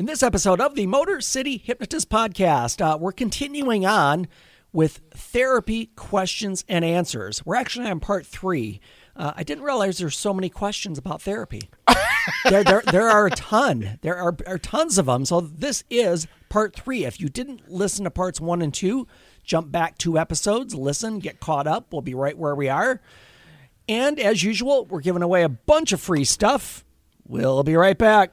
In this episode of the Motor City Hypnotist Podcast, uh, we're continuing on with therapy questions and answers. We're actually on part three. Uh, I didn't realize there's so many questions about therapy. there, there, there are a ton. There are, are tons of them. So this is part three. If you didn't listen to parts one and two, jump back two episodes, listen, get caught up. We'll be right where we are. And as usual, we're giving away a bunch of free stuff. We'll be right back.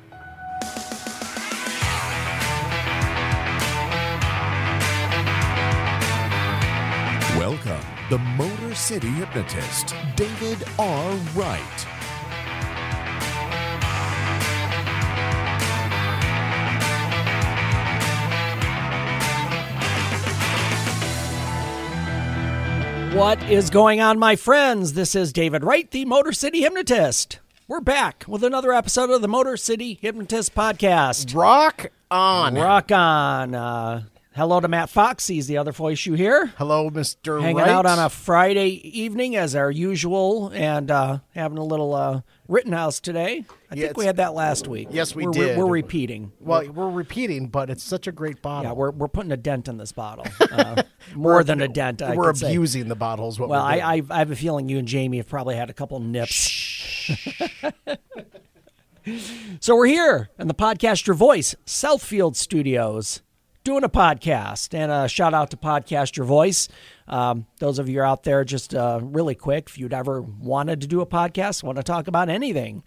Welcome, the Motor City hypnotist, David R. Wright. What is going on, my friends? This is David Wright, the Motor City Hypnotist. We're back with another episode of the Motor City Hypnotist Podcast. Rock on. Rock on. Uh, hello to Matt Fox. He's the other voice you hear. Hello, Mr. Hanging Wright. out on a Friday evening as our usual and uh, having a little uh, Rittenhouse today. I Yeah, think we had that last week. Yes, we we're, did. We're repeating. Well, we're repeating, but it's such a great bottle. Yeah, we're, we're putting a dent in this bottle. Uh, more than a dent. I we're could say. abusing the bottles. What Well, we're. I, I I have a feeling you and Jamie have probably had a couple nips. so we're here in the Podcast Your Voice Southfield Studios doing a podcast. And a shout out to Podcast Your Voice. Um, those of you out there, just uh, really quick, if you'd ever wanted to do a podcast, want to talk about anything,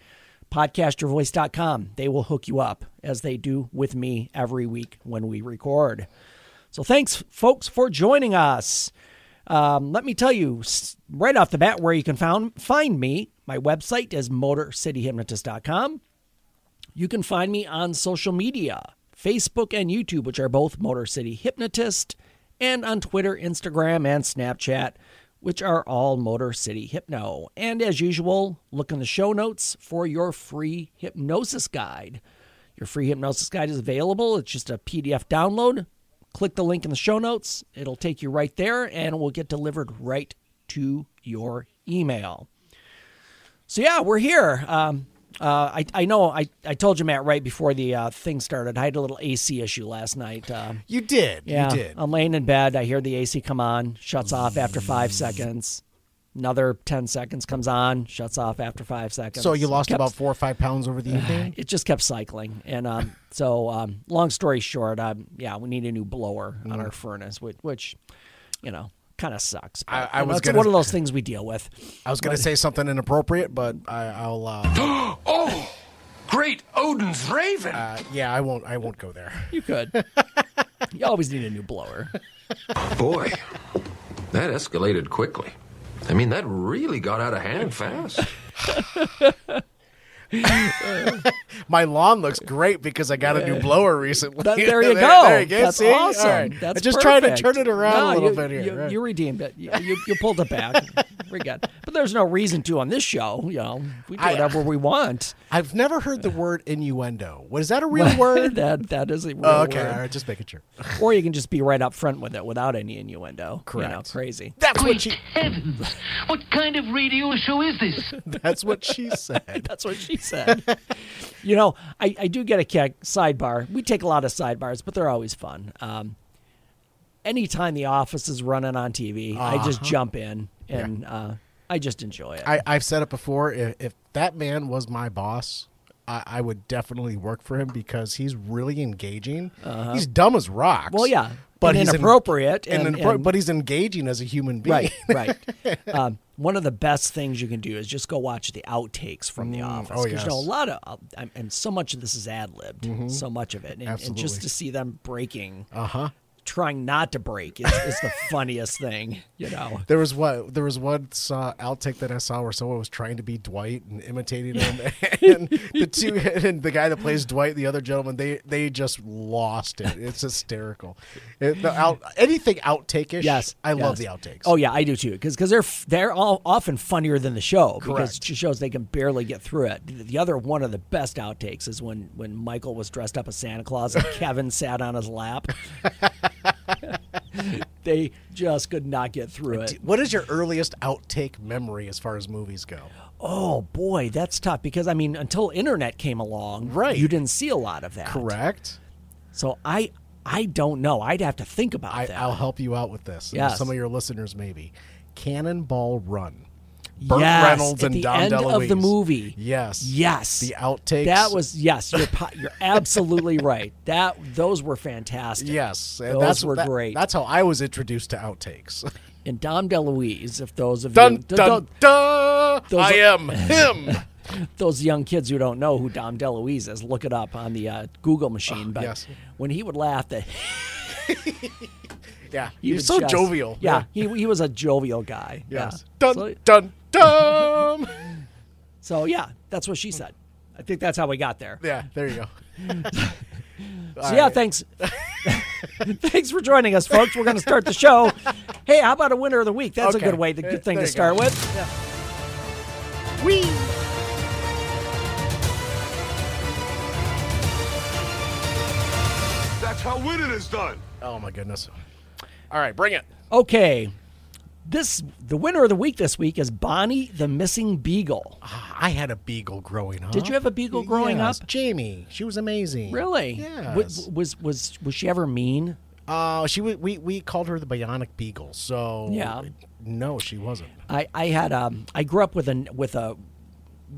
podcastyourvoice.com. They will hook you up as they do with me every week when we record. So thanks, folks, for joining us. Um, let me tell you right off the bat where you can found, find me. My website is motorcityhypnotist.com. You can find me on social media Facebook and YouTube, which are both Motor City Hypnotist, and on Twitter, Instagram, and Snapchat, which are all Motor City Hypno. And as usual, look in the show notes for your free hypnosis guide. Your free hypnosis guide is available. It's just a PDF download. Click the link in the show notes. It'll take you right there and it will get delivered right to your email. So, yeah, we're here. Um, uh, I, I know I, I told you, Matt, right before the uh, thing started. I had a little AC issue last night. Um, you did. yeah, You did. I'm laying in bed. I hear the AC come on, shuts off after five seconds. Another 10 seconds comes on, shuts off after five seconds. so you lost Kept- about four or five pounds over the evening. it just kept cycling. And um, so, um, long story short, um, yeah, we need a new blower on our furnace, which, which you know, kind of sucks. But. I- I know, was it's gonna- one of those things we deal with. I was going to say something inappropriate, but I, I'll. Uh, Oh, great Odin's Raven. uh, yeah, I won't. I won't go there. You could. you always need a new blower. Boy, that escalated quickly. I mean, that really got out of hand fast. My lawn looks great because I got a new blower recently. That- there you go. There you go. That's See? Awesome. right. That's I just tried to turn it around No, a little you, bit here. You, right. you redeemed it. You, you, you pulled it back. We're good. But there's no reason to on this show. You know, we do I- whatever we want. I've never heard the word innuendo. What is that a real word? that that is a real Oh, okay, word. all right, just making sure. Or you can just be right up front with it without any innuendo. You know, Correct. crazy. That's what she. heavens! What kind of radio show is this? That's what she said. That's what she said. you know, I, I do get a kick. Sidebar. We take a lot of sidebars, but they're always fun. Um, anytime The Office is running on TV, I just jump in and uh, I just enjoy it. I, I've said it before. If, if that man was my boss, I, I would definitely work for him because he's really engaging. He's dumb as rocks. Uh-huh. well, yeah, but and he's en- inappropriate, and, and, and- but he's engaging as a human being. right, right. Um, one of the best things you can do is just go watch the outtakes from The Office. oh, 'Cause, you know, a lot of, uh, and so much of this is ad libbed, so much of it, and, and just to see them breaking Uh huh. Trying not to break is, is the funniest thing, you know. There was what there was one saw outtake that I saw where someone was trying to be Dwight and imitating him, and the two and the guy that plays Dwight, the other gentleman, they they just lost it. It's hysterical. It, out, anything outtake-ish. Yes, I love the outtakes. Oh yeah, I do too. Because because they're they're all often funnier than the show because it shows they can barely get through it. The the other one of the best outtakes is when when Michael was dressed up as Santa Claus and Kevin sat on his lap. they just could not get through it. What is your earliest outtake memory as far as movies go? Oh boy, that's tough because I mean, until internet came along, Right. You didn't see a lot of that. Correct. So I I don't know. I'd have to think about I, that. I'll help you out with this. Yes. Some of your listeners maybe. Cannonball Run. Burt yes, Reynolds at and the Dom end of the DeLuise. movie. Yes. Yes. The outtakes. That was yes. You're you're absolutely right. That those were fantastic. Yes, and those that's were that- great. That's how I was introduced to outtakes. and Dom DeLuise. If those of dun you dun don't- dun. those I am him. those young kids who don't know who Dom DeLuise is, look it up on the uh, Google machine. But Oh, yes. when he would laugh, that yeah, he would so just- jovial. Yeah, he he was a jovial guy. Yes. Yeah. Dun So, dun dun. so yeah, that's what she said. I think that's how we got there. yeah, there you go. So yeah, thanks. thanks for joining us, folks. We're going to start the show. Hey, how about a winner of the week? That's Okay. a good way, the good thing there to start go. with. Wee. That's how winning is done. Oh my goodness. All right, bring it. Okay, this the winner of the week this week is Bonnie the Missing Beagle. I had a beagle growing up. Did you have a beagle growing Yes, up? Jamie, she was amazing. Really? Yes. Was, was was was she ever mean? Uh, she we we called her the Bionic Beagle. So Yeah. no, she wasn't. I I had um I grew up with a with a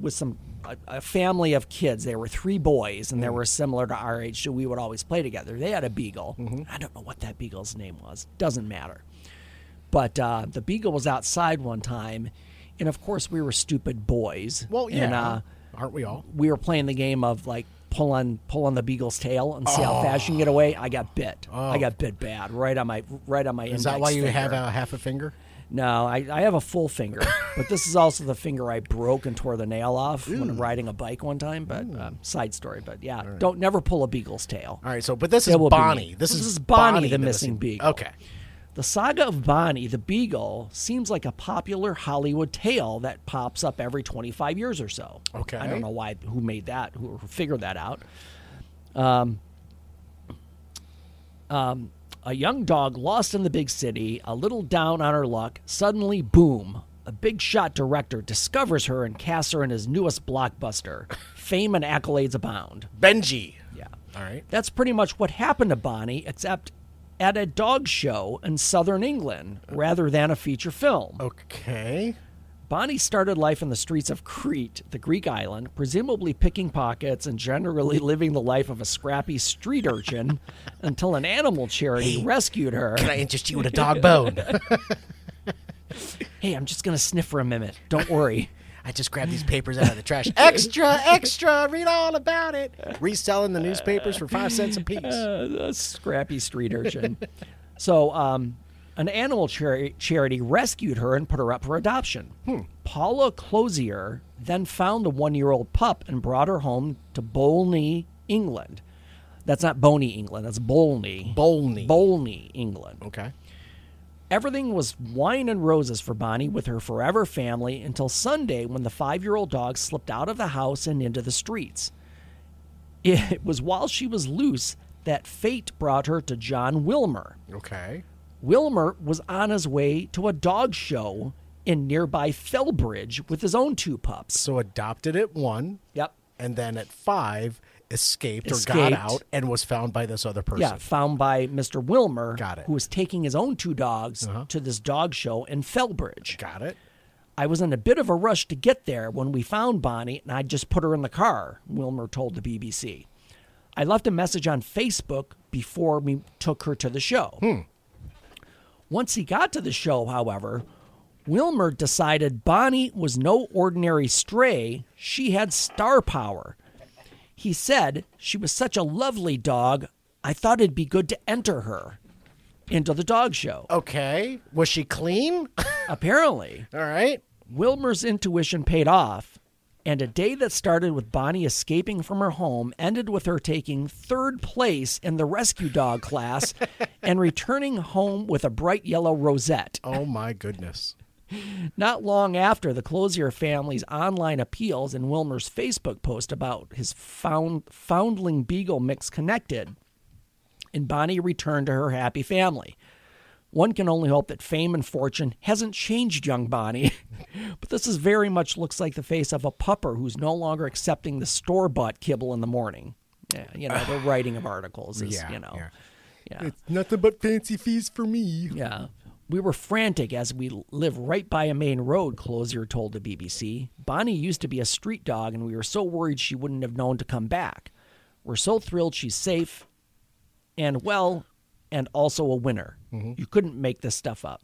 with some a, a family of kids. There were three boys, and they were similar to our age, so we would always play together. They had a beagle. I don't know what that beagle's name was. Doesn't matter. But uh, the beagle was outside one time, and of course we were stupid boys. Well, yeah, And, uh, aren't we all? we were playing the game of like pull on pull on the beagle's tail and see how fast you can get away. I got bit. I got bit bad right on my right on my. Oh. Is that why you finger. have a half a finger? No, I, I have a full finger, but this is also the finger I broke and tore the nail off when riding a bike one time. But um, side story. But yeah, don't never pull a beagle's tail. All right, so but this It is Bonnie. This, This is is Bonnie the missing beagle. Okay. The saga of Bonnie the Beagle seems like a popular Hollywood tale that pops up every 25 years or so. Okay. I don't know why who made that, who figured that out. Um, um, a young dog lost in the big city, a little down on her luck, suddenly boom, a big shot director discovers her and casts her in his newest blockbuster. Fame and accolades abound. Benji. Yeah. All right. That's pretty much what happened to Bonnie, except at a dog show in southern England rather than a feature film. Okay. Bonnie started life in the streets of Crete, the Greek island, presumably picking pockets and generally living the life of a scrappy street urchin until an animal charity rescued her. Can I interest you in a dog bone? Hey, I'm just going to sniff for a minute. Don't worry. I just grabbed these papers out of the trash. Extra, extra. Read all about it. Reselling the newspapers for five cents a piece. a scrappy street urchin. so, um, an animal chari- charity rescued her and put her up for adoption. Paula Closier then found the one year old pup and brought her home to Bolney, England. That's not Boney, England. That's Bolney. Bolney. Bolney, England. Okay. Everything was wine and roses for Bonnie with her forever family until Sunday when the five year old dog slipped out of the house and into the streets. It was while she was loose that fate brought her to John Wilmer. Okay. Wilmer was on his way to a dog show in nearby Felbridge with his own two pups. So adopted at one, Yep. and then at five escaped, or got out and was found by this other person. Yeah, found by Mr. Wilmer, Got it. who was taking his own two dogs Uh-huh. to this dog show in Felbridge. Got it. I was in a bit of a rush to get there when we found Bonnie, and I just put her in the car, Wilmer told the BBC. I left a message on Facebook before we took her to the show. Once he got to the show, however, Wilmer decided Bonnie was no ordinary stray, she had star power. He said she was such a lovely dog, I thought it'd be good to enter her. into the dog show. Okay. Was she clean? Apparently, All right. Wilmer's intuition paid off, and a day that started with Bonnie escaping from her home ended with her taking third place in the rescue dog class and returning home with a bright yellow rosette. Oh my goodness. Not long after the Closier family's online appeals and Wilmer's Facebook post about his found, foundling beagle mix connected, and Bonnie returned to her happy family. One can only hope that fame and fortune hasn't changed young Bonnie, but this is very much looks like the face of a pupper who's no longer accepting the store bought kibble in the morning. Yeah, you know, the writing of articles is, Yeah, you know, yeah. yeah. nothing but fancy fees for me. Yeah. We were frantic as we live right by a main road, Closier told the BBC. Bonnie used to be a street dog, and we were so worried she wouldn't have known to come back. We're so thrilled she's safe and well, and also a winner. Mm-hmm. You couldn't make this stuff up.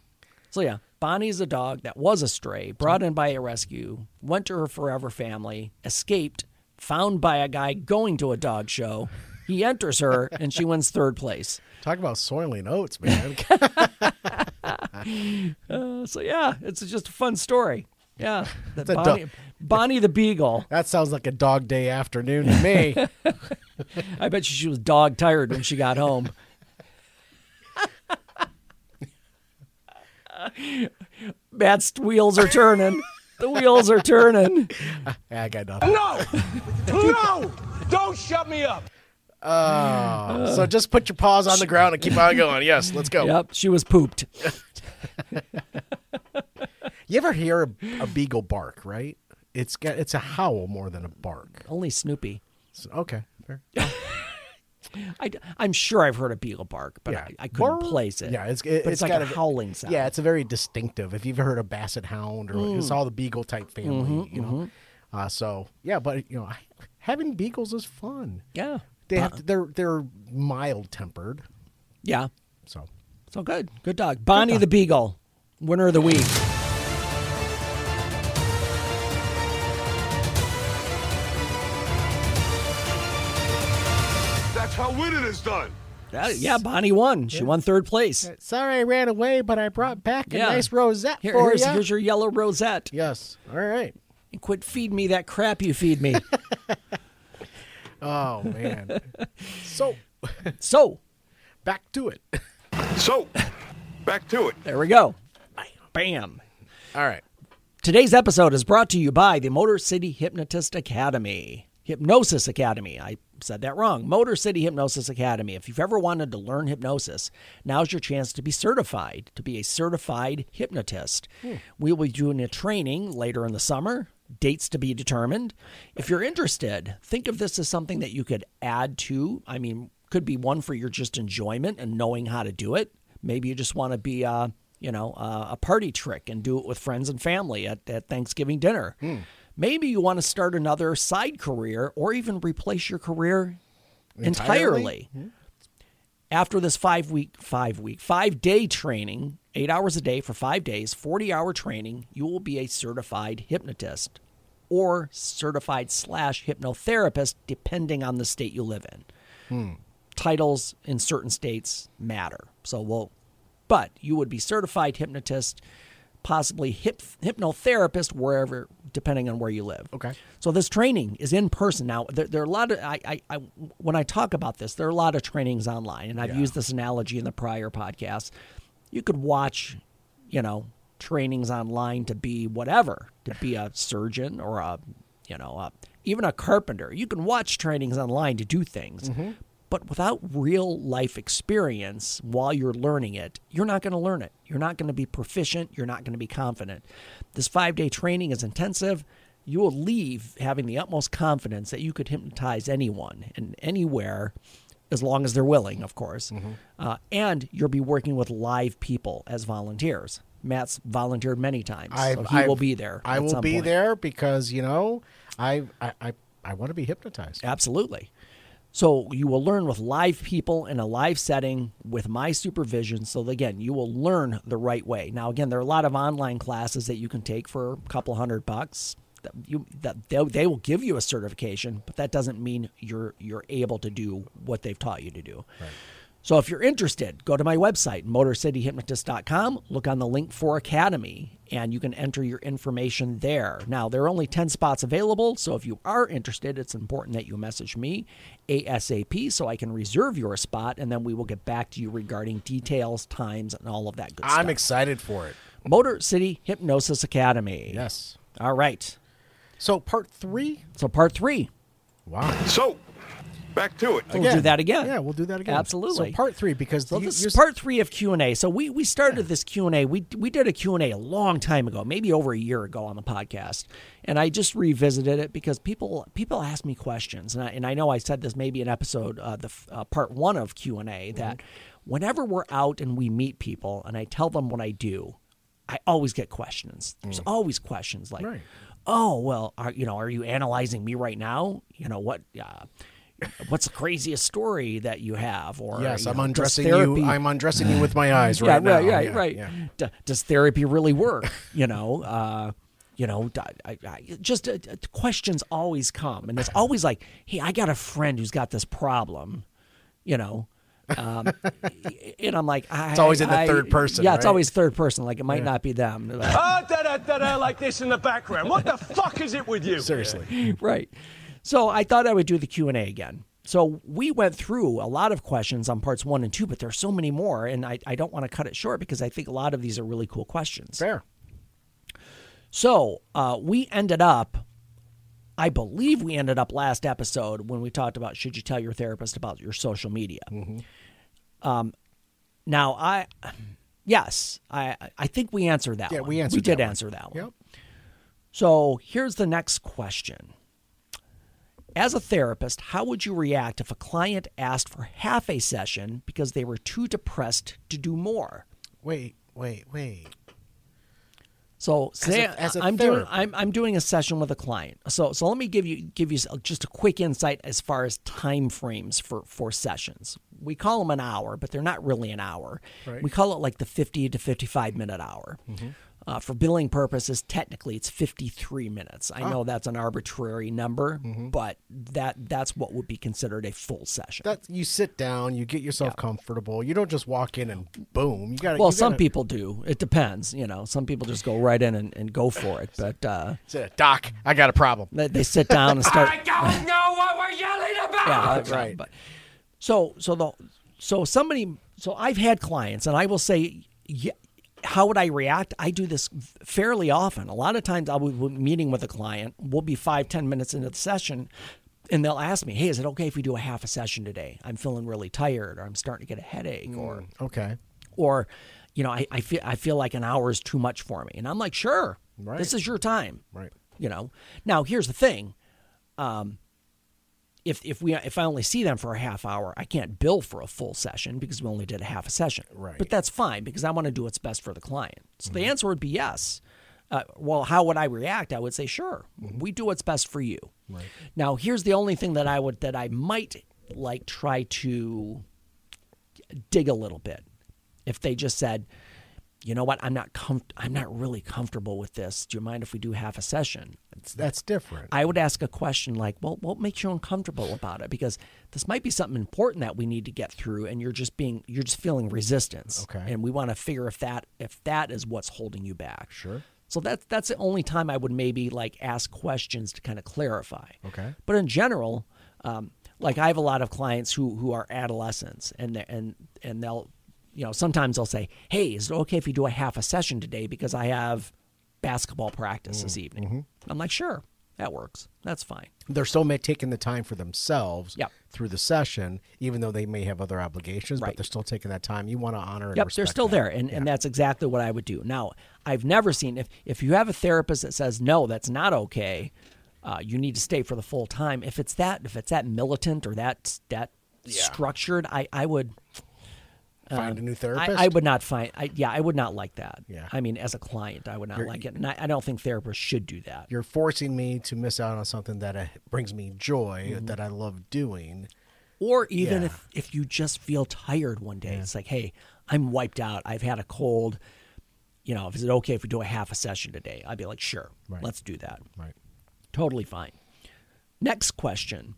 so, yeah, Bonnie's a dog that was a stray, brought in by a rescue, went to her forever family, escaped, found by a guy going to a dog show. He enters her, and she wins third place. Talk about soiling oats, man. Uh, so yeah, it's just a fun story. Yeah, that Bonnie, du- Bonnie the Beagle. that sounds like a dog day afternoon to me. I bet you she was dog tired when she got home. Matt's wheels are turning. The wheels are turning. I got nothing. No! No! Don't shut me up! Oh so just put your paws on the ground and keep on going. Yes, let's go. Yep, she was pooped. You ever hear a, a beagle bark? Right? It's got it's a howl more than a bark. Only Snoopy. So, okay, fair. I, am sure I've heard a beagle bark, but yeah, I, I couldn't Bark. place it. Yeah, it's it, but it's it's, like got a howling sound. Yeah, it's a very distinctive. If you've heard a basset hound or it's all the beagle type family, Mm-hmm, you know. Uh, so yeah, but you know, having beagles is fun. yeah, They have uh-uh. to, they're they're mild tempered. yeah. So So good, good dog. Bonnie the Beagle, winner of the week. That's how winning is done! Yeah, yeah, Bonnie won. She won third place. Uh, sorry I ran away, but I brought back a Yeah. nice rosette Here- for here's, you. here's your yellow rosette. yes. All right. And quit feeding me that crap you feed me. Oh man. so so, back to it. So, back to it. there we go. Bam. All right. Today's episode is brought to you by the Motor City Hypnotist Academy. Hypnosis Academy. I said that wrong. Motor City Hypnosis Academy. If you've ever wanted to learn hypnosis, now's your chance to be certified, to be a certified hypnotist. Hmm. We will be doing a training later in the summer, dates to be determined. If you're interested, think of this as something that you could add to. I mean, could be one for your just enjoyment and knowing how to do it. Maybe you just want to be uh, you know, a party trick and do it with friends and family at, at Thanksgiving dinner. Maybe you want to start another side career or even replace your career entirely. Entirely? After this five week, five week, five day training, eight hours a day for five days, 40 hour training, you will be a certified hypnotist or certified slash hypnotherapist, depending on the state you live in. Hmm. Titles in certain states matter. So we'll, but you would be certified hypnotist, possibly hip, hypnotherapist, wherever, depending on where you live. Okay. So this training is in person now. There, there are a lot of I, I, I when I talk about this, there are a lot of trainings online, and I've Yeah. used this analogy in the prior podcast. You could watch, you know, trainings online to be whatever, to be a surgeon or a, you know, a, even a carpenter. You can watch trainings online to do things. Mm-hmm. But without real life experience while you're learning it, you're not going to learn it. You're not going to be proficient. You're not going to be confident. This five day training is intensive. You will leave having the utmost confidence that you could hypnotize anyone and anywhere as long as they're willing, of course. Uh, and you'll be working with live people as volunteers. Matt's volunteered many times, so he will be there. I will be point. there because you know I I I, I want to be hypnotized. Absolutely. So you will learn with live people in a live setting with my supervision. So again, you will learn the right way. Now, again, there are a lot of online classes that you can take for a couple hundred bucks. You that they, they will give you a certification, but that doesn't mean you're you're able to do what they've taught you to do. So if you're interested, go to my website, motorcityhypnotist.com, look on the link for Academy, and you can enter your information there. Now, there are only 10 spots available, so if you are interested, it's important that you message me ASAP so I can reserve your spot, and then we will get back to you regarding details, times, and all of that good stuff. I'm excited for it. Motor City Hypnosis Academy. Yes. All right. So part three. So part three. Wow. So, back to it. We'll do that again. Yeah, we'll do that again. Absolutely. So part three because So you- this you're is part three of Q and A. So we we started this Q and A. We we did a Q and A a long time ago, maybe over a year ago on the podcast, and I just revisited it because people people ask me questions, and I, and I know I said this maybe in episode uh, the uh, part one of Q and A that whenever we're out and we meet people, and I tell them what I do, I always get questions. There's always questions like, Right. "Oh, well, are you know, are you analyzing me right now? You know what?" Uh, What's the craziest story that you have? Or Yes, you I'm know, undressing therapy- you. I'm undressing you with my eyes yeah, right now. right, right, Yeah, right. yeah. D- does therapy really work? You know, uh, you know, I, I, just uh, questions always come, and it's always like, "Hey, I got a friend who's got this problem," you know. Um, and I'm like, I, It's always in the I- third person, Yeah, it's always third person. Like it might not be them. Like, Ah, da da da da, like this in the background. What the fuck is it with you? Seriously. right. So I thought I would do the Q and A again. So we went through a lot of questions on parts one and two, but there's so many more, and I, I don't want to cut it short because I think a lot of these are really cool questions. Fair. So uh, we ended up, I believe we ended up last episode when we talked about should you tell your therapist about your social media. Um, now I, yes, I I think we answered that. Yeah, one. we answered We did that one. answer that one. Yep. So here's the next question. As a therapist, how would you react if a client asked for half a session because they were too depressed to do more? Wait, wait, wait. So say a- as a I'm doing. I'm, I'm doing a session with a client. So so let me give you give you just a quick insight as far as time frames for for sessions. We call them an hour, but they're not really an hour. Right. We call it like the 50 to 55 minute hour. Mm-hmm. Uh, for billing purposes, technically it's 53 minutes. I know that's an arbitrary number, Mm-hmm. but that that's what would be considered a full session. That you sit down, you get yourself comfortable. You don't just walk in and boom. You got well, some people do. It depends. You know, some people just go right in and, and go for it. But uh, say, Doc, I got a problem. they, they sit down and start. I don't know what we're yelling about. yeah, that's right. But so so the so somebody so I've had clients and I will say yeah, how would I react? I do this fairly often. A lot of times I'll be meeting with a client. We'll be five ten minutes into the session. And they'll ask me, "Hey, is it okay if we do a half a session today? I'm feeling really tired, or I'm starting to get a headache, or Okay. or you know I, I feel I feel like an hour is too much for me. And I'm like, sure, Right. this is your time. Right. You know. Now here's the thing. Um, if if we if I only see them for a half hour, I can't bill for a full session because we only did a half a session. Right. But that's fine because I want to do what's best for the client. So Mm-hmm. the answer would be yes. Uh, well, how would I react? I would say, sure, Mm-hmm. we do what's best for you. Right. Now, here's the only thing that I would that I might like try to dig a little bit. If they just said, you know what, I'm not com- I'm not really comfortable with this. Do you mind if we do half a session? It's, that's different. I would ask a question like, well, what makes you uncomfortable about it? Because this might be something important that we need to get through, and you're just being you're just feeling resistance. Okay. And we want to figure if that if that is what's holding you back. Sure. So that's that's the only time I would maybe like ask questions to kind of clarify. Okay. But in general, um, like I have a lot of clients who who are adolescents, and and and they'll, you know, sometimes they'll say, "Hey, is it okay if you do a half a session today because I have basketball practice this Mm, evening?" mm-hmm. I'm like, "Sure, that works. That's fine." They're still taking the time for themselves Yep. through the session, even though they may have other obligations, Right. but they're still taking that time. You want to honor and Yep, they're still that. there, and, and that's exactly what I would do. Now, I've never seen if if you have a therapist that says no, that's not okay. Uh, you need to stay for the full time. If it's that, if it's that militant or that that structured, I I would Find a new I, therapist. I would not find. I, yeah, I would not like that. Yeah. I mean, as a client, I would not You're- like it, and I, I don't think therapists should do that. You're forcing me to miss out on something that uh, brings me joy, Mm-hmm. that I love doing. Or even Yeah. if if you just feel tired one day, it's like, hey, I'm wiped out. I've had a cold. You know, is it okay if we do a half a session today? I'd be like, sure, Right. let's do that. Right. Totally fine. Next question: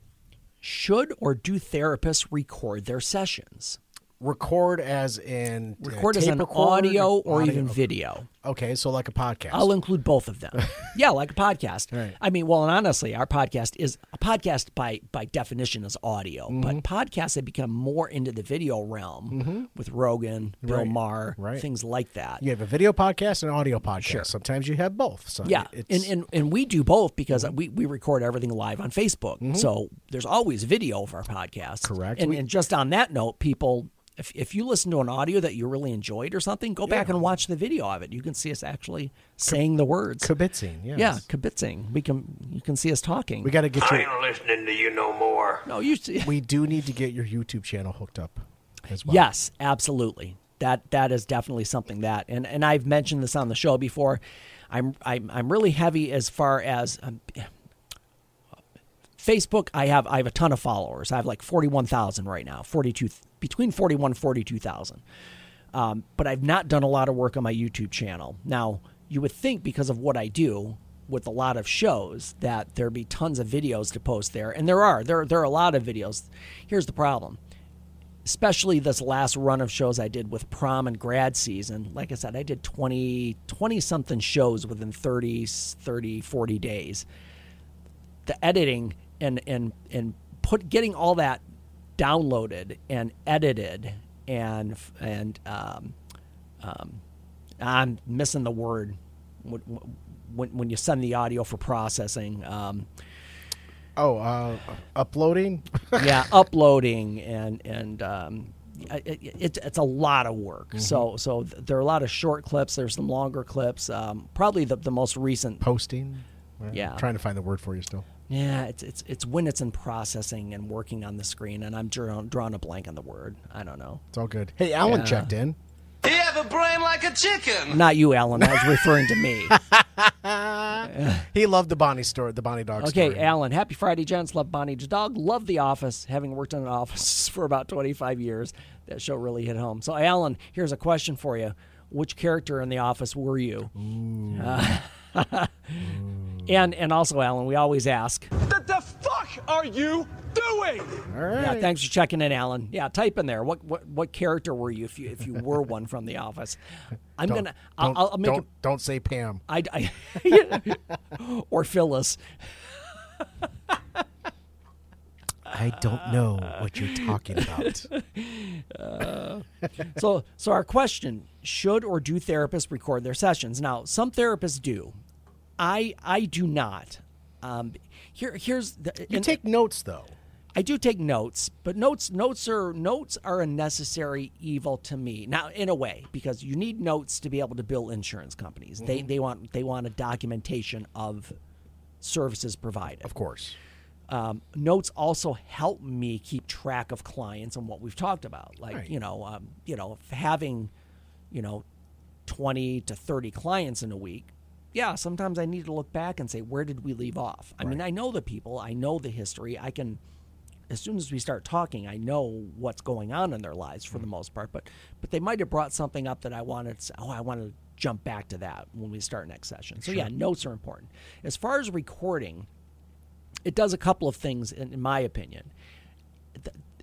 Should or do therapists record their sessions? Record as in uh, Record as an record, audio or audio? even video. Okay, so like a podcast. I'll include both of them. yeah, like a podcast. Right. I mean, well, and honestly, our podcast is a podcast by by definition is audio, Mm-hmm. but podcasts have become more into the video realm with Rogan, Bill Right. Maher, Right. things like that. you have a video podcast and an audio podcast. Sure. Sometimes you have both. So Yeah, it's, and, and and we do both because Mm-hmm. we, we record everything live on Facebook. So there's always video of our podcast. Correct. And, and just on that note, people, if, if you listen to an audio that you really enjoyed or something, go back and watch the video of it. You can see us actually saying the words. kibitzing. Yes. Yeah, kibitzing. We can you can see us talking. We got to get I your. ain't listening to you no more. no, you. See, We do need to get your YouTube channel hooked up as well. Yes, absolutely. That that is definitely something that, and and I've mentioned this on the show before. I'm I'm I'm really heavy as far as um, Facebook. I have I have a ton of followers. I have like forty one thousand right now. Forty two between forty one and forty two thousand. Um, but I've not done a lot of work on my YouTube channel. Now you would think because of what I do with a lot of shows that there'd be tons of videos to post there, and there are there there are a lot of videos. Here's the problem especially this last run of shows I did with prom and grad season. Like I said, I did 20, 20 something shows within 30, 30, 40 days. The editing and, and, and put, getting all that downloaded and edited and, and, um, um, I'm missing the word when, when, when you send the audio for processing. Um, Oh, uh, uploading. yeah, uploading and and um, I- it, it's a lot of work. So so there are a lot of short clips. There's some longer clips. Um, probably the, the most recent. Posting. Yeah. trying to find the word for you still. Yeah, it's it's it's when it's in processing and working on the screen, and I'm drawing, drawing a blank on the word. I don't know. It's all good. Hey, Alan Yeah. checked in. He have a brain like a chicken. Not you, Alan. I was referring to me. He loved the Bonnie story, the Bonnie dog story. Okay, story. Alan. Happy Friday, gents. Love Bonnie's dog. Love The Office. Having worked in an office for about 25 years, that show really hit home. So, Alan, here's a question for you: Which character in The Office were you? Uh, Uh, and and also, Alan, we always ask. What the fuck are you doing? All right. Yeah, thanks for checking in, Alan. Yeah, type in there. What what what character were you if you if you were one from The Office? I'm Don't, gonna. I'll, don't, I'll I'll make don't, it. don't say Pam. I, I or Phyllis. I don't know what you're talking about. So, so our question: Should or do therapists record their sessions? Now, some therapists do. I I do not. Um, here here's the, You and take notes though. I do take notes, but notes notes are notes are a necessary evil to me. Now, in a way, because you need notes to be able to bill insurance companies. They Mm-hmm. they want they want a documentation of services provided. Of course. um, notes also help me keep track of clients and what we've talked about. Like Right. you know, um, you know, having, you know, twenty to thirty clients in a week. Yeah, sometimes I need to look back and say, where did we leave off? I mean, I know the people, I know the history. I can, as soon as we start talking, I know what's going on in their lives for the mm. most part. But, but they might have brought something up that I wanted. To, oh, I want to jump back to that when we start next session. So yeah, notes are important. As far as recording, it does a couple of things, in, in my opinion.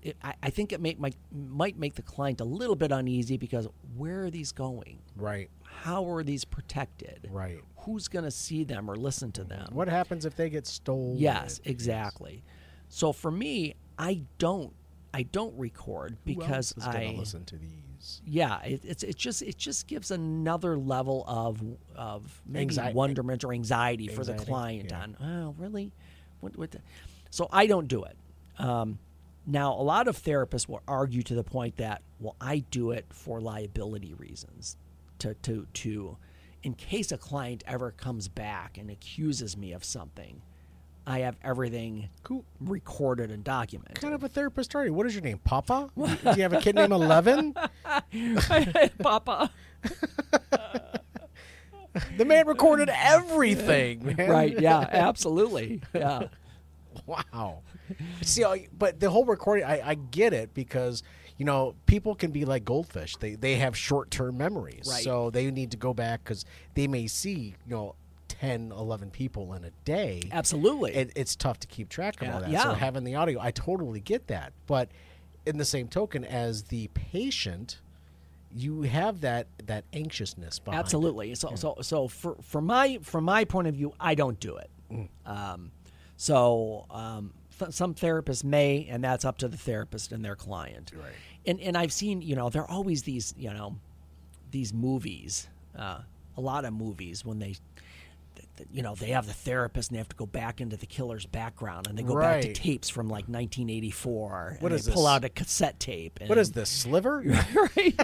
It, I, I think it make, might, might make the client a little bit uneasy because where are these going? Right. How are these protected? Right. Who's going to see them or listen to them? What happens if they get stolen? Yes, exactly. So for me, I don't I don't record because else is gonna I listen to these. yeah, it, it's it just it just gives another level of of maybe wonderment or anxiety, for the client yeah. on oh really, what what? The? So I don't do it. Um, now a lot of therapists will argue to the point that well I do it for liability reasons, to to to, in case a client ever comes back and accuses me of something, I have everything Cool. recorded and documented. kind of a therapist are you? What is your name? Papa? Do you have a kid named Eleven? Papa. The man recorded everything, man. Right? Yeah, absolutely. Yeah. Wow. See, I- but the whole recording, I, I get it because you know people can be like goldfish. They they have short term memories, Right. so they need to go back because they may see you know 10, 11 people in a day. Absolutely. It, it's tough to keep track of Yeah, all that. yeah. So having the audio, I totally get that, but. in the same token as the patient, you have that that anxiousness behind. it. Absolutely. So, so, so for for my from my point of view, I don't do it. Mm. Um, so, um, th- some therapists may, and that's up to the therapist and their client. Right. And and I've seen, you know, there are always these, you know, these movies, uh, a lot of movies when they. th- th- You know, they have the therapist and they have to go back into the killer's background and they go back to tapes from like 1984. What and is they pull this? out a cassette tape. And, What is this sliver? right?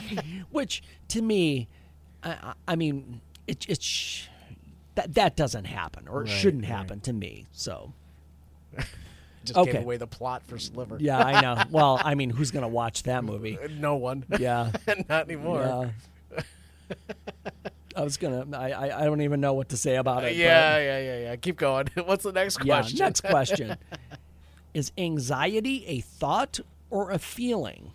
Which to me, I, I- mean, it, it sh- that that doesn't happen or it Right, shouldn't right. happen to me. So Just Okay. gave away the plot for Sliver. yeah, I know. Well, I mean, who's gonna watch that movie? Uh, no one. Yeah, Not anymore. yeah. I was gonna. I, I I don't even know what to say about uh, it. Yeah, yeah, yeah, yeah. Keep going. What's the next but- yeah. question? Next question: Is anxiety a thought or a feeling?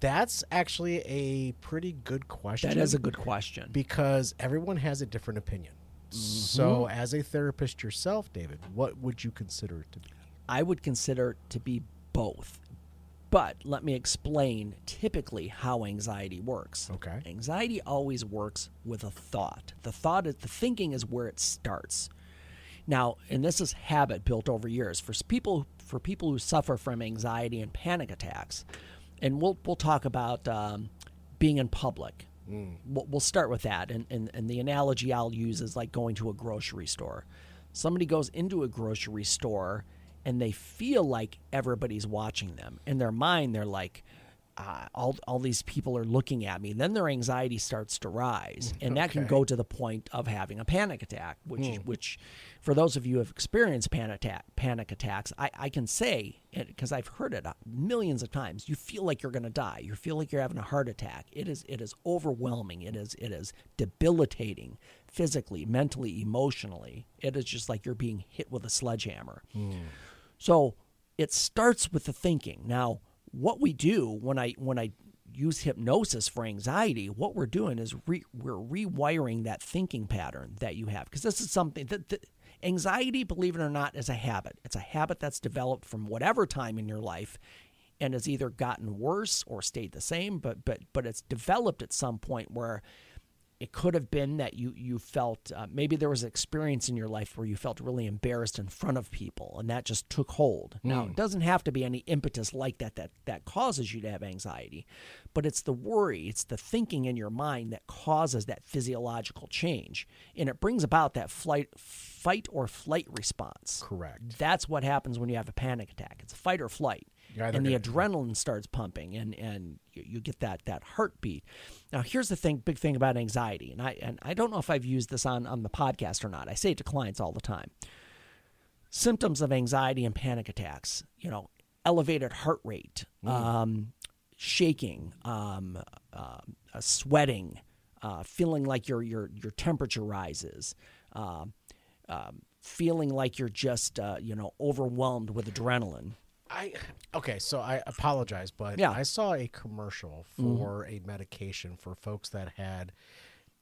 That's actually a pretty good question. That is a good question. because everyone has a different opinion. So, as a therapist yourself, David, what would you consider it to be? I would consider it to be both. But let me explain typically how anxiety works. Okay. Anxiety always works with a thought. The thought is the thinking is where it starts. Now, and this is habit built over years for people for people who suffer from anxiety and panic attacks. And we'll we'll talk about um, being in public. Mm. We'll, we'll start with that. And, and and the analogy I'll use is like going to a grocery store. Somebody goes into a grocery store and they feel like everybody's watching them. In their mind, they're like, uh, all, all these people are looking at me. then their anxiety starts to rise, and that can go to the point of having a panic attack. Which, which, for those of you who have experienced panic attack, panic attacks, I, I can say because I've heard it uh, millions of times. You feel like you're going to die. You feel like you're having a heart attack. It is it is overwhelming. It is it is debilitating, physically, mentally, emotionally. It is just like you're being hit with a sledgehammer. So it starts with the thinking. Now, what we do when I when I use hypnosis for anxiety, what we're doing is re, we're rewiring that thinking pattern that you have because this is something that, that anxiety, believe it or not, is a habit. It's a habit that's developed from whatever time in your life and has either gotten worse or stayed the same, but but but it's developed at some point where it could have been that you you felt uh, maybe there was an experience in your life where you felt really embarrassed in front of people and that just took hold. Now it doesn't have to be any impetus like that that that causes you to have anxiety but it's the worry it's the thinking in your mind that causes that physiological change and it brings about that flight fight or flight response. Correct. that's what happens when you have a panic attack. It's a fight or flight and the adrenaline starts pumping and and you, you get that that heartbeat. Now here's the thing big thing about anxiety and i and i don't know if i've used this on on the podcast or not. I say it to clients all the time. Symptoms of anxiety and panic attacks you know elevated heart rate um, shaking um, uh, uh, sweating uh, feeling like your your your temperature rises um, um, feeling like you're just uh, you know overwhelmed with adrenaline I okay, so I apologize, but Yeah. Mm-hmm. I saw a commercial for a medication for folks that had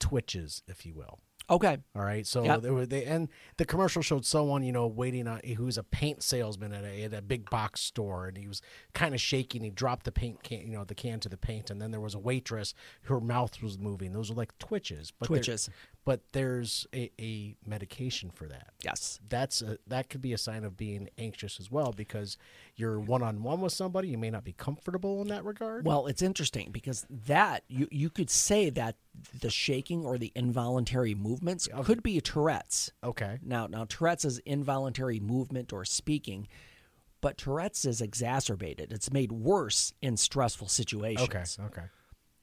twitches, if you will. Okay All right, so Yep. there were they and the commercial showed someone you know waiting on who's a paint salesman at a, at a big box store, and he was kind of shaking. He dropped the paint can, you know, the can to the paint, and then there was a waitress. Her mouth was moving. Those were like twitches. But Twitches. but there's a, a medication for that. yes That's a, that could be a sign of being anxious as well because you're one on one with somebody. You may not be comfortable in that regard. Well, it's interesting because that you you could say that the shaking or the involuntary movements could be Tourette's. okay. Now, now Tourette's is involuntary movement or speaking, but Tourette's is exacerbated. It's made worse in stressful situations. Okay. Okay.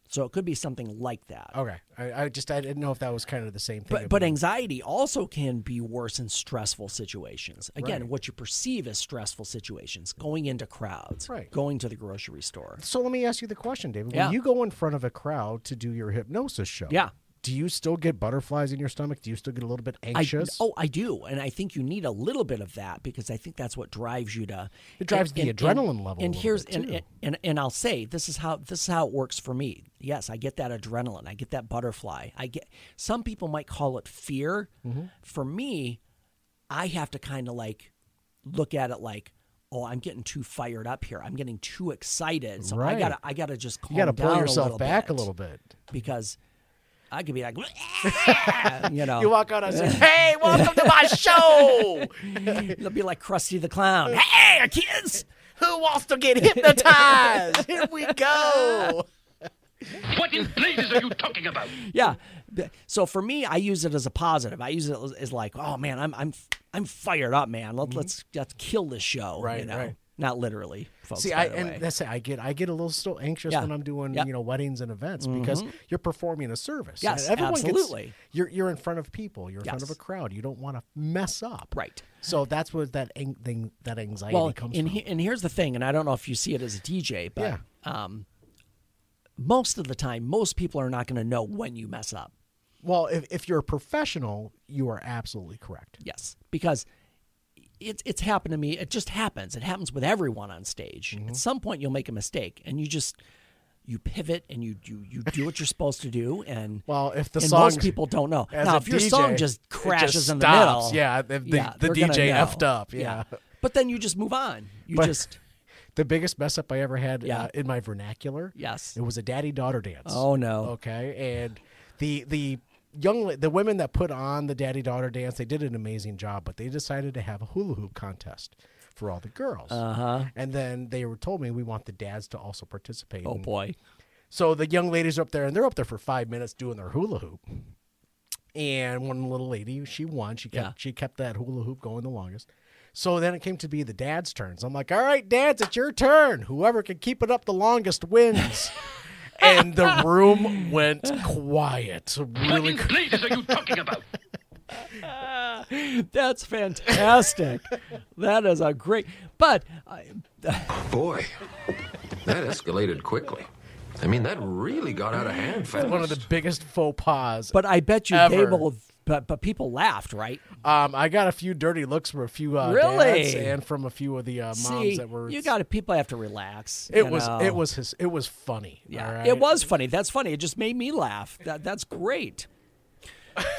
So it could be something like that. Okay. I, I just I didn't know if that was kind of the same thing. But but anxiety also can be worse in stressful situations. Again, Right. what you perceive as stressful situations, going into crowds, Right. going to the grocery store. So let me ask you the question, David. Yeah. When you go in front of a crowd to do your hypnosis show, Yeah. Do you still get butterflies in your stomach? Do you still get a little bit I, anxious? oh, I do, and I think you need a little bit of that because I think that's what drives you to. It drives and- the and- adrenaline and- level And here's and, and and I'll say this is how this is how it works for me. Yes, I get that adrenaline. I get that butterfly. I get. Some people might call it fear. Mm-hmm. For me, I have to kind of like look at it like, oh, I'm getting too fired up here. I'm getting too excited. So I gotta I gotta just calm You got to pull yourself a back bit a little bit. because I could be like, you know, You walk out and say, "Hey, welcome to my show. it'll be like Krusty the Clown. Hey, kids! Who wants to get hypnotized? Here we go." What in blazes are you talking about? Yeah. So for me, I use it as a positive. I use it as, as like, oh man, I'm I'm I'm fired up, man. Let, Let's let's kill this show. Mm-hmm. Right, you know? right. Not literally, folks. See, I and that's it. I get I get a little still anxious Yeah. when I'm doing Yep. Mm-hmm. you know weddings and events because you're performing a service. Yes, And everyone gets- absolutely. you're you're in front of people. You're in front of a crowd. You don't want to mess up. Right. So that's what that ang- thing that anxiety well, comes and, from. he, and here's the thing, and I don't know if you see it as a DJ, but Yeah. um, most of the time, most people are not going to know when you mess up. well, if if you're a professional, you are absolutely correct. Yes, because it's it's happened to me. It just happens. It happens with everyone on stage. Mm-hmm. At some point, you'll make a mistake, and you just you pivot and you you you do what you're supposed to do. And Well, if the song most people don't know. Now, if your DJ, song just crashes just in the stops. middle, Yeah, the- the- the DJ effed up, yeah. but then you just move on. You But- just The biggest mess up I ever had Yeah. uh, in my vernacular. Yes. It was a daddy daughter dance. Oh, no. Okay, and the the young the women that put on the daddy daughter dance, they did an amazing job, but they decided to have a hula hoop contest for all the girls. Uh Uh-huh. huh. And then they were told me we want the dads to also participate. oh And boy, So the young ladies are up there, and they're up there for five minutes doing their hula hoop. And one little lady, she won. She kept Yeah. she kept that hula hoop going the longest. So then it came to be the dad's turns. I'm like, all right, dads, it's your turn. Whoever can keep it up the longest wins. and the room went quiet. What Really in blazes are you talking about? that's fantastic. that is a great. But I, Boy, that escalated quickly. I mean, that really got out of hand fast. one of the biggest faux pas. but I bet you they will. But but people laughed, right? um, I got a few dirty looks from a few uh, Really? dads and from a few of the uh, moms See, that were. you got to people have to relax. It was know? it was his it was funny. Yeah, right? it was funny. That's funny. It just made me laugh. That that's great.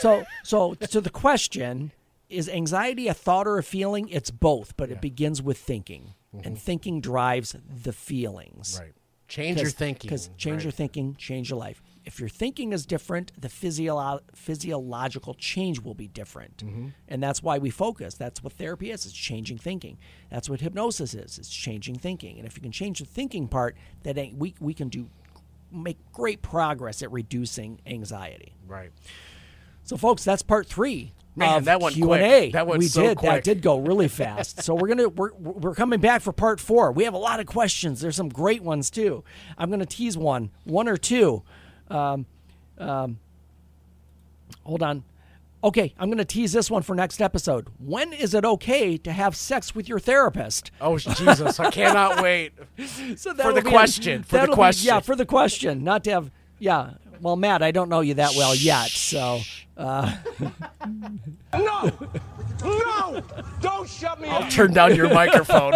So so to the question, is anxiety a thought or a feeling? It's both, but it begins with thinking. And thinking drives the feelings. Mm-hmm. Right. Change your thinking. Because change your thinking, change your life. If your thinking is different, the physio- physiological change will be different. Mm-hmm. And that's why we focus. That's what therapy is. It's changing thinking. That's what hypnosis is. It's changing thinking. And if you can change the thinking part, that we, we can do make great progress at reducing anxiety. Right. So, folks, that's part three. Man, of that went Q and A. That went we so did. That did go really fast. so we're gonna we're we're coming back for part four. We have a lot of questions. There's some great ones too. I'm gonna tease one, one or two. Um, um, hold on. Okay, I'm gonna tease this one for next episode. When is it okay to have sex with your therapist? Oh Jesus! I cannot wait. So for the question, for the that'll be- question. yeah, for the question. Not to have. Yeah. Well, Matt, I don't know you that well yet, so. uh. No! No! Don't shut me! I'll turn down your microphone.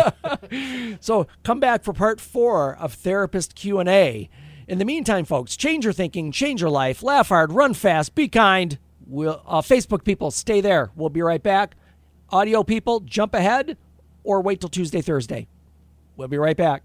So come back for part four of Therapist Q and A. In the meantime, folks, change your thinking, change your life, laugh hard, run fast, be kind. We'll, uh, Facebook people, stay there. We'll be right back. Audio people, jump ahead or wait till Tuesday, Thursday. We'll be right back.